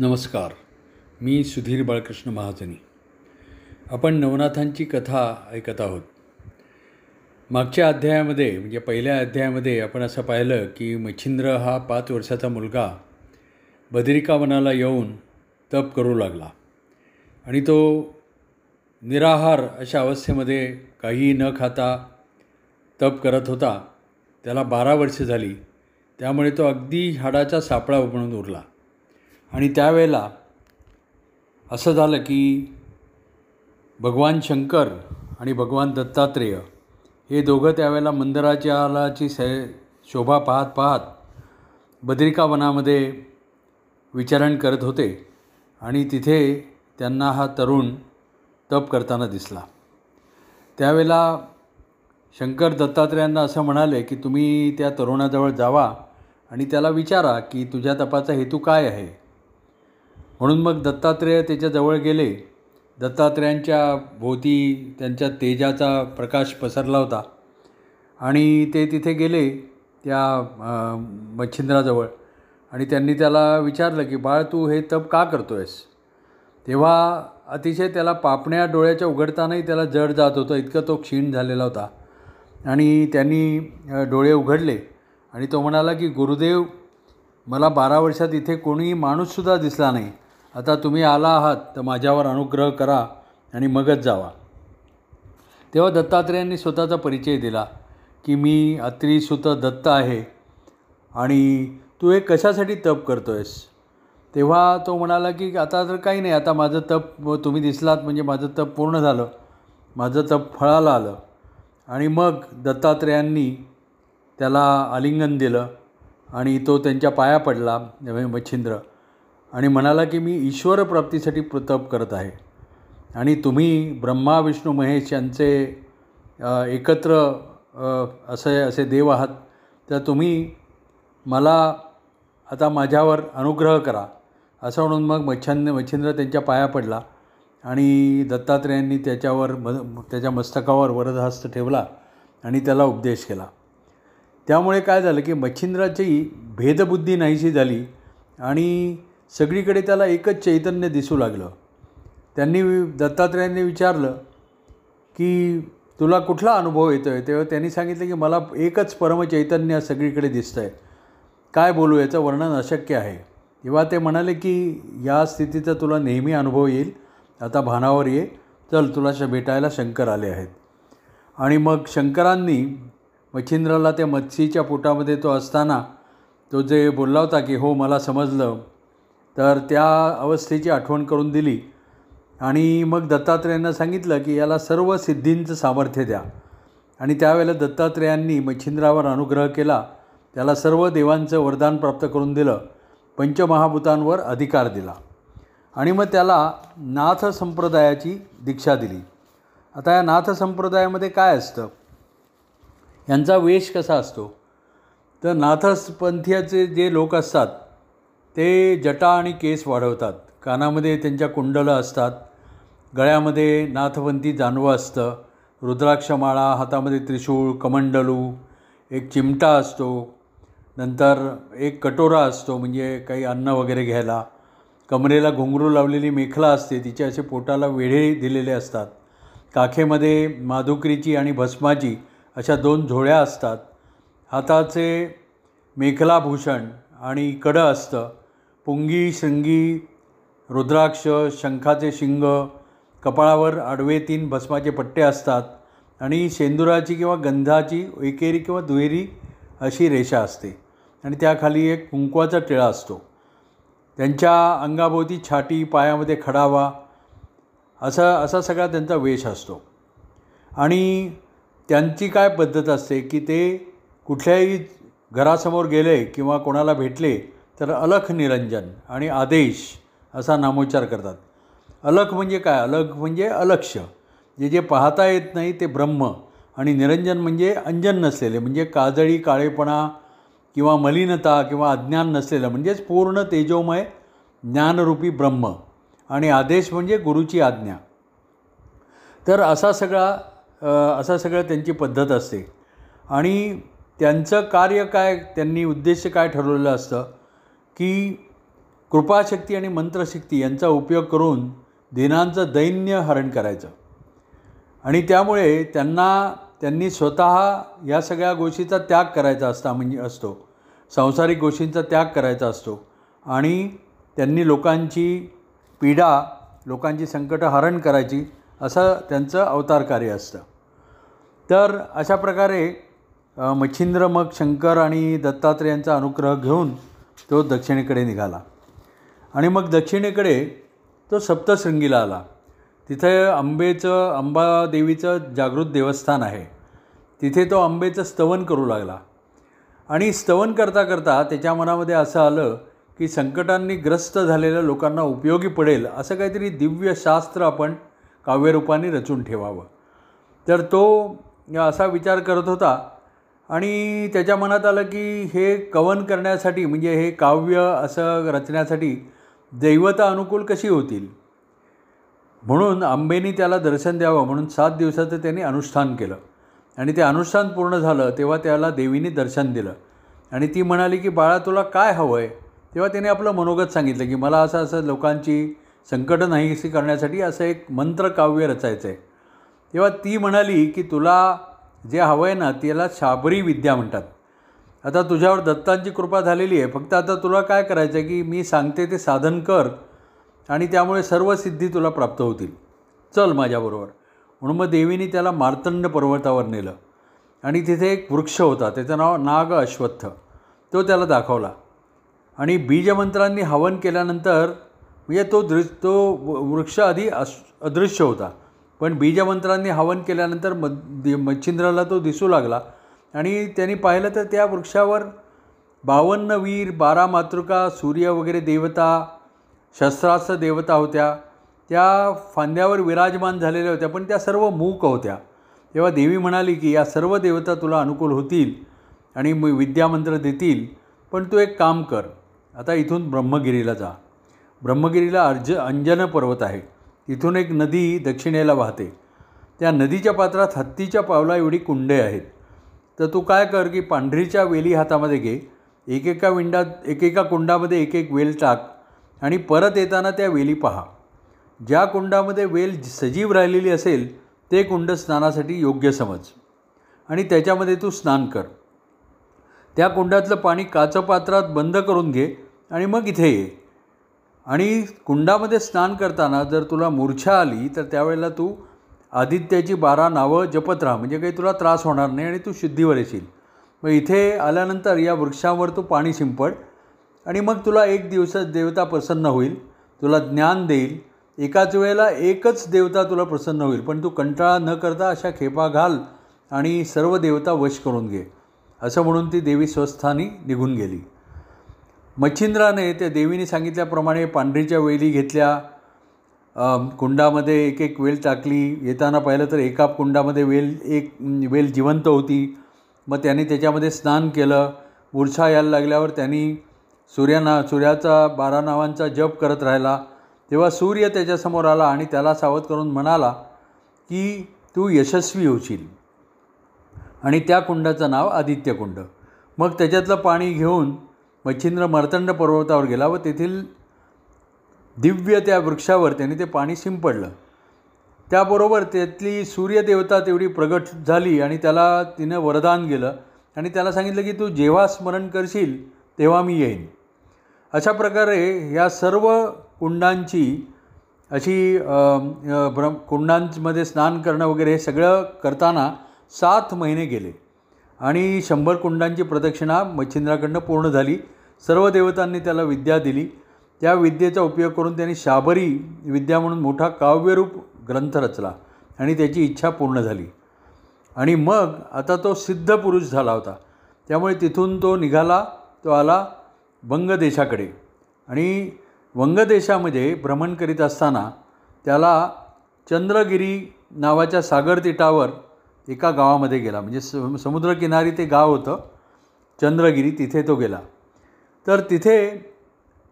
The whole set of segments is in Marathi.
नमस्कार. मी सुधीर बाळकृष्ण महाजनी. आपण नवनाथांची कथा ऐकत आहोत. मागच्या अध्यायामध्ये म्हणजे पहिल्या अध्यायामध्ये आपण असं पाहिलं की मच्छिंद्र हा पाच वर्षाचा मुलगा बदरिका वनाला येऊन तप करू लागला. आणि तो निराहार अशा अवस्थेमध्ये काहीही न खाता तप करत होता. त्याला बारा वर्षे झाली. त्यामुळे तो अगदी हाडाचा सापळा बनून उरला. आणि त्यावेळेला असं झालं की भगवान शंकर आणि भगवान दत्तात्रेय हे दोघं त्यावेळेला मंदिराच्यालाची सै शोभा पाहत पाहत बद्रिका वनामध्ये विचारण करत होते आणि तिथे त्यांना हा तरुण तप करताना दिसला. त्यावेळेला शंकर दत्तात्रेयांना असं म्हणाले की तुम्ही त्या तरुणाजवळ जावा आणि त्याला विचारा की तुझ्या तपाचा हेतू काय आहे? म्हणून मग दत्तात्रेय त्याच्याजवळ गेले. दत्तात्रेयांच्या भोवती त्यांच्या तेजाचा प्रकाश पसरला होता. आणि ते तिथे गेले त्या मच्छिंद्राजवळ. आणि त्यांनी त्याला विचारलं की बाळ तू हे तप का करतो आहेस तेव्हा अतिशय त्याला पापण्या डोळ्याच्या उघडतानाही त्याला जड जात होतं. इतकं तो क्षीण झालेला होता. आणि त्यांनी डोळे उघडले. आणि तो म्हणाला की गुरुदेव मला बारा वर्षात इथे कोणीही माणूससुद्धा दिसला नाही. आता तुम्ही आला आहात तर माझ्यावर अनुग्रह करा आणि मगच जावा. तेव्हा दत्तात्रेयांनी स्वतःचा परिचय दिला की मी अत्रिसुत दत्त आहे आणि तू हे कशासाठी तप करतो आहेस तेव्हा तो म्हणाला की आता तर काही नाही आता माझं तप तुम्ही दिसलात म्हणजे माझं तप पूर्ण झालं माझं तप फळाला आलं. आणि मग दत्तात्रेयांनी त्याला आलिंगन दिलं आणि तो त्यांच्या पाया पडला मच्छिंद्र. आणि म्हणाला की मी ईश्वरप्राप्तीसाठी तप करत आहे. आणि तुम्ही ब्रह्मा विष्णू महेश यांचे एकत्र असे असे देव आहात. तर तुम्ही मला आता माझ्यावर अनुग्रह करा. असं म्हणून मग मच्छंद मच्छिंद्र त्यांच्या पाया पडला आणि दत्तात्रेयांनी त्याच्यावर म त्याच्या मस्तकावर वरदहस्त ठेवला आणि त्याला उपदेश केला. त्यामुळे काय झालं की मच्छिंद्राची भेदबुद्धी नाहीशी झाली आणि सगळीकडे त्याला एकच चैतन्य दिसू लागलं. त्यांनी दत्तात्रेयांनी विचारलं की तुला कुठला अनुभव येतो आहे तेव्हा त्यांनी सांगितलं की मला एकच परमचैतन्य सगळीकडे दिसतं आहे काय बोलू याचं वर्णन अशक्य आहे. तेव्हा ते म्हणाले की या स्थितीचा तुला नेहमी अनुभव येईल. आता भानावर ये. चल तुला श भेटायला शंकर आले आहेत. आणि मग शंकरांनी मच्छिंद्राला त्या मत्स्यीच्या पोटामध्ये तो असताना तो जे बोलला होता की हो मला समजलं. तर त्या अवस्थेची आठवण करून दिली. आणि मग दत्तात्रेयांना सांगितलं की याला सर्व सिद्धींचं सामर्थ्य द्या. आणि त्यावेळेला दत्तात्रेयांनी मच्छिंद्रावर अनुग्रह केला. त्याला सर्व देवांचं वरदान प्राप्त करून दिलं. पंचमहाभूतांवर अधिकार दिला. आणि मग त्याला नाथ संप्रदायाची दीक्षा दिली. आता या नाथ संप्रदायामध्ये काय असतं? यांचा वेश कसा असतो? तर नाथपंथीयाचे जे लोक असतात ते जटा आणि केस वाढवतात. कानामध्ये त्यांच्या कुंडलं असतात. गळ्यामध्ये नाथवंती जानवं असतं. रुद्राक्षमाळा हातामध्ये त्रिशूळ कमंडलू एक चिमटा असतो. नंतर एक कटोरा असतो म्हणजे काही अन्न वगैरे घ्यायला. कमरेला घुंगरू लावलेली मेखला असते तिच्या असे पोटाला वेढे दिलेले असतात. काखेमध्ये माधुकरीची आणि भस्माची अशा दोन झोळ्या असतात. हाताचे मेखलाभूषण आणि कडं असतं. पुंगी शृंगी रुद्राक्ष शंखाचे शिंग कपाळावर आडवे तीन भस्माचे पट्टे असतात आणि शेंदुराची किंवा गंधाची एकेरी किंवा दुहेरी अशी रेषा असते. आणि त्याखाली एक कुंकवाचा टिळा असतो. त्यांच्या अंगाभोवती छाटी पायामध्ये खडावा असा असा सगळा त्यांचा वेश असतो. आणि त्यांची काय पद्धत असते की ते कुठल्याही घरासमोर गेले किंवा कोणाला भेटले तर अलख निरंजन आणि आदेश असा नामोच्चार करतात. अलख म्हणजे काय? अलख म्हणजे अलक्ष. जे जे पाहता येत नाही ते ब्रह्म आणि निरंजन म्हणजे अंजन नसलेले म्हणजे काजळी काळेपणा किंवा मलिनता किंवा अज्ञान नसलेलं म्हणजेच पूर्ण तेजोमय ज्ञानरूपी ब्रह्म आणि आदेश म्हणजे गुरुची आज्ञा. तर असा सगळा असा सगळं त्यांची पद्धत असते. आणि त्यांचं कार्य काय? त्यांनी उद्देश काय ठरवलेलं असतं? की कृपाशक्ती आणि मंत्रशक्ती यांचा उपयोग करून दिनांचं दैन्य हरण करायचं. आणि त्यामुळे त्यांना त्यांनी स्वतः या सगळ्या गोष्टीचा त्याग करायचा असता म्हणजे असतो. सांसारिक गोष्टींचा त्याग करायचा असतो. आणि त्यांनी लोकांची पीडा लोकांची संकटं हरण करायची असं त्यांचं अवतार कार्य असतं. तर अशा प्रकारे मच्छिंद्र मग शंकर आणि दत्तात्रेयांचा अनुग्रह घेऊन तो दक्षिणेकडे निघाला. आणि मग दक्षिणेकडे तो सप्तशृंगीला आला. तिथे आंबेचं अंबादेवीचं जागृत देवस्थान आहे. तिथे तो आंबेचं स्तवन करू लागला. आणि स्तवन करता करता त्याच्या मनामध्ये असं आलं की संकटांनी ग्रस्त झालेल्या लोकांना उपयोगी पडेल असं काहीतरी दिव्य शास्त्र आपण काव्यरूपाने रचून ठेवावं. तर तो असा विचार करत होता आणि त्याच्या मनात आलं की हे कवन करण्यासाठी म्हणजे हे काव्य असं रचण्यासाठी दैवता अनुकूल कशी होतील? म्हणून आंबेनी त्याला दर्शन द्यावं म्हणून सात दिवसाचं त्यांनी अनुष्ठान केलं. आणि ते अनुष्ठान पूर्ण झालं तेव्हा त्याला देवीने दर्शन दिलं. आणि ती म्हणाली की बाळा तुला काय हवं आहे तेव्हा त्याने आपलं मनोगत सांगितलं की मला असं असं लोकांची संकटं नाहीशी करण्यासाठी असं एक मंत्र काव्य रचायचं आहे तेव्हा ती म्हणाली की तुला जे हवं आहे ना त्याला शाबरी विद्या म्हणतात. आता तुझ्यावर दत्तांची कृपा झालेली आहे. फक्त आता तुला काय करायचं आहे की मी सांगते ते साधन कर आणि त्यामुळे सर्व सिद्धी तुला प्राप्त होतील. चल माझ्याबरोबर म्हणून मग देवीने त्याला मार्तंड पर्वतावर नेलं. आणि तिथे एक वृक्ष होता त्याचं नाव नाग अश्वत्थ. तो त्याला दाखवला. आणि बीजमंत्रांनी हवन केल्यानंतर म्हणजे तो दृ तो वृक्ष आधी अश अदृश्य होता. पण बीजमंत्रांनी हवन केल्यानंतर मच्छिंद्राला तो दिसू लागला. आणि त्यांनी पाहिलं तर त्या वृक्षावर बावन्न वीर बारा मातृका सूर्य वगैरे देवता शस्त्रास्त्र देवता होत्या. त्या फांद्यावर विराजमान झालेल्या होत्या पण त्या सर्व मूक होत्या. तेव्हा देवी म्हणाली की या सर्व देवता तुला अनुकूल होतील आणि विद्यामंत्र देतील पण तू एक काम कर. आता इथून ब्रह्मगिरीला जा. ब्रह्मगिरीला अर्ज अंजन पर्वत आहे. तिथून एक नदी दक्षिणेला वाहते. त्या नदीच्या पात्रात हत्तीच्या पावला एवढी कुंडे आहेत. तर तू काय कर की पांढरीच्या वेली हातामध्ये घे. एकेका विंडात एकेका कुंडामध्ये एक एक वेल टाक आणि परत येताना त्या वेली पहा. ज्या कुंडामध्ये वेल सजीव राहिलेली असेल ते कुंड स्नानासाठी योग्य समज. आणि त्याच्यामध्ये तू स्नान कर. त्या कुंडातलं पाणी काचपात्रात बंद करून घे आणि मग इथे ये. आणि कुंडामध्ये स्नान करताना जर तुला मूर्छा आली तर त्यावेळेला तू आदित्याची बारा नावं जपत राहा. म्हणजे काही तुला त्रास होणार नाही आणि तू शुद्धीवर येशील. मग इथे आल्यानंतर या वृक्षावर तू पाणी शिंपड आणि मग तुला एक दिवस देवता प्रसन्न होईल. तुला ज्ञान देईल. एकाच वेळेला एकच देवता तुला प्रसन्न होईल. पण तू कंटाळा न करता अशा खेपा घाल आणि सर्व देवता वश करून घे. असं म्हणून ती देवी स्वस्थानी निघून गेली. मच्छिंद्राने त्या देवीने सांगितल्याप्रमाणे पांढरीच्या वेली घेतल्या. कुंडामध्ये एक एक वेल टाकली. येताना पाहिलं तर एका कुंडामध्ये वेल एक वेल जिवंत होती. मग त्याने त्याच्यामध्ये स्नान केलं. मूर्छा यायला लागल्यावर त्यांनी सूर्याना सूर्याचा बारा नावांचा जप करत राहिला. तेव्हा सूर्य त्याच्यासमोर आला आणि त्याला सावध करून म्हणाला की तू यशस्वी होशील. आणि त्या कुंडाचं नाव आदित्य कुंड. मग त्याच्यातलं पाणी घेऊन मच्छिंद्र मर्तंड पर्वतावर गेला व तेथील दिव्य त्या वृक्षावर त्याने ते पाणी शिंपडलं. त्याबरोबर त्यातली सूर्यदेवता तेवढी प्रगट झाली आणि त्याला तिनं वरदान गेलं आणि त्याला सांगितलं की तू जेव्हा स्मरण करशील तेव्हा मी येईन. अशा प्रकारे या सर्व कुंडांची अशी ब्र कुंडांमध्ये स्नान करणं वगैरे हे सगळं करताना सात महिने गेले. आणि शंभर कुंडांची प्रदक्षिणा मच्छिंद्राकडनं पूर्ण झाली. सर्व देवतांनी त्याला विद्या दिली. त्या विद्येचा उपयोग करून त्याने शाबरी विद्या म्हणून मोठा काव्यरूप ग्रंथ रचला आणि त्याची इच्छा पूर्ण झाली. आणि मग आता तो सिद्ध पुरुष झाला होता. त्यामुळे तिथून तो निघाला तो आला वंगदेशाकडे. आणि वंगदेशामध्ये भ्रमण करीत असताना त्याला चंद्रगिरी नावाच्या सागरतीटावर एका गावामध्ये गेला. म्हणजे समुद्रकिनारी ते गाव होतं चंद्रगिरी तिथे तो गेला. तर तिथे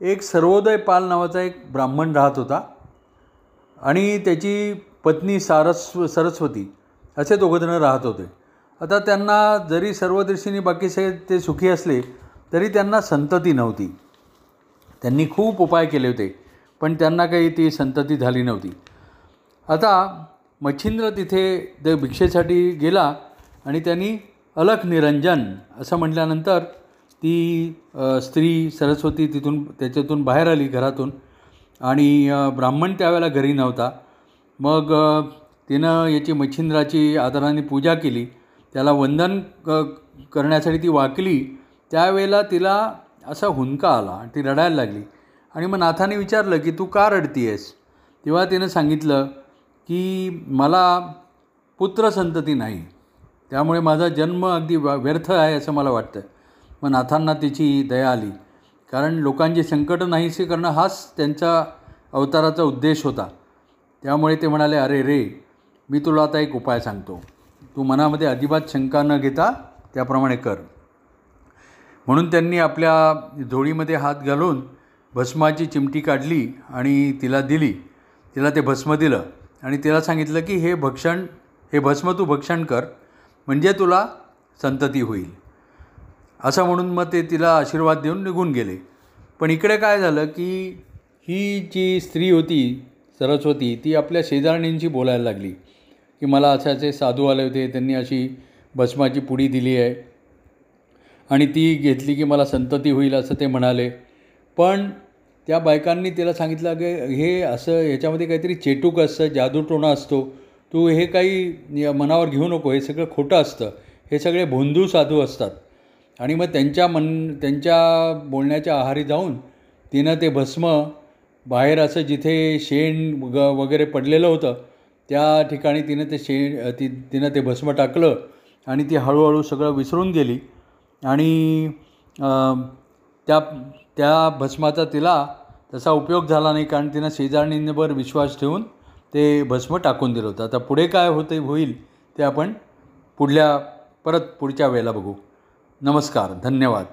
एक सर्वोदय पाल नावाचा एक ब्राह्मण राहत होता आणि त्याची पत्नी सारस्व सरस्वती असे दोघंजणं राहत होते. आता त्यांना जरी सर्व दृष्टीने बाकी सगळे ते सुखी असले तरी त्यांना संतती नव्हती. त्यांनी खूप उपाय केले होते पण त्यांना काही ती संतती झाली नव्हती. आता मच्छिंद्र तिथे ते भिक्षेसाठी गेला आणि त्यांनी अलख निरंजन असं म्हटल्यानंतर ती स्त्री सरस्वती तिथून त्याच्यातून बाहेर आली घरातून आणि ब्राह्मण त्यावेळेला घरी नव्हता. मग तिनं याची मच्छिंद्राची आदराने पूजा केली. त्याला वंदन क करण्यासाठी ती वाकली. त्यावेळेला तिला असा हुंका आला आणि ती रडायला लागली. आणि मग नाथाने विचारलं की तू का रडती आहेस तेव्हा तिनं सांगितलं की मला पुत्रसंतती नाही. त्यामुळे माझा जन्म अगदी व्यर्थ आहे असं मला वाटतं मग नाथांना तिची दया आली. कारण लोकांची संकट नाहीसे करणं हाच त्यांचा अवताराचा उद्देश होता. त्यामुळे ते म्हणाले अरे रे मी तुला आता एक उपाय सांगतो. तू मनामध्ये अजिबात शंका न घेता त्याप्रमाणे कर. म्हणून त्यांनी आपल्या झोळीमध्ये हात घालून भस्माची चिमटी काढली आणि तिला दिली. तिला ते भस्म दिलं. आणि तिला सांगितलं की हे भक्षण हे भस्म तू भक्षण कर म्हणजे तुला संतती होईल. असं म्हणून मग ते तिला आशीर्वाद देऊन निघून गेले. पण इकडे काय झालं की ही जी स्त्री होती सरस्वती ती आपल्या शेजारणींशी बोलायला लागली. की मला असे असे साधू आले होते त्यांनी अशी भस्माची पुडी दिली आहे. आणि ती घेतली की मला संतती होईल असं ते म्हणाले. पण त्या बायकांनी तिला सांगितलं की हे असं ह्याच्यामध्ये काहीतरी चेटूक असतं जादूटोणा असतो. तू हे काही मनावर घेऊ नको हे सगळं खोटं असतं. हे सगळे भोंदू साधू असतात. आणि मग त्यांच्या मन त्यांच्या बोलण्याच्या आहारी जाऊन तिनं ते भस्म बाहेर असं जिथे शेण ग वगैरे पडलेलं होतं त्या ठिकाणी तिनं ते शेण ती तिनं ते भस्म टाकलं आणि ती हळूहळू सगळं विसरून गेली. आणि त्या त्या भस्माचा तिला तसा उपयोग झाला नाही कारण तिनं शेजारणींवर विश्वास ठेवून ते भस्म टाकून दिलं होतं. आता पुढे काय होतं होईल ते आपण पुढल्या परत पुढच्या वेळेला बघू. नमस्कार धन्यवाद.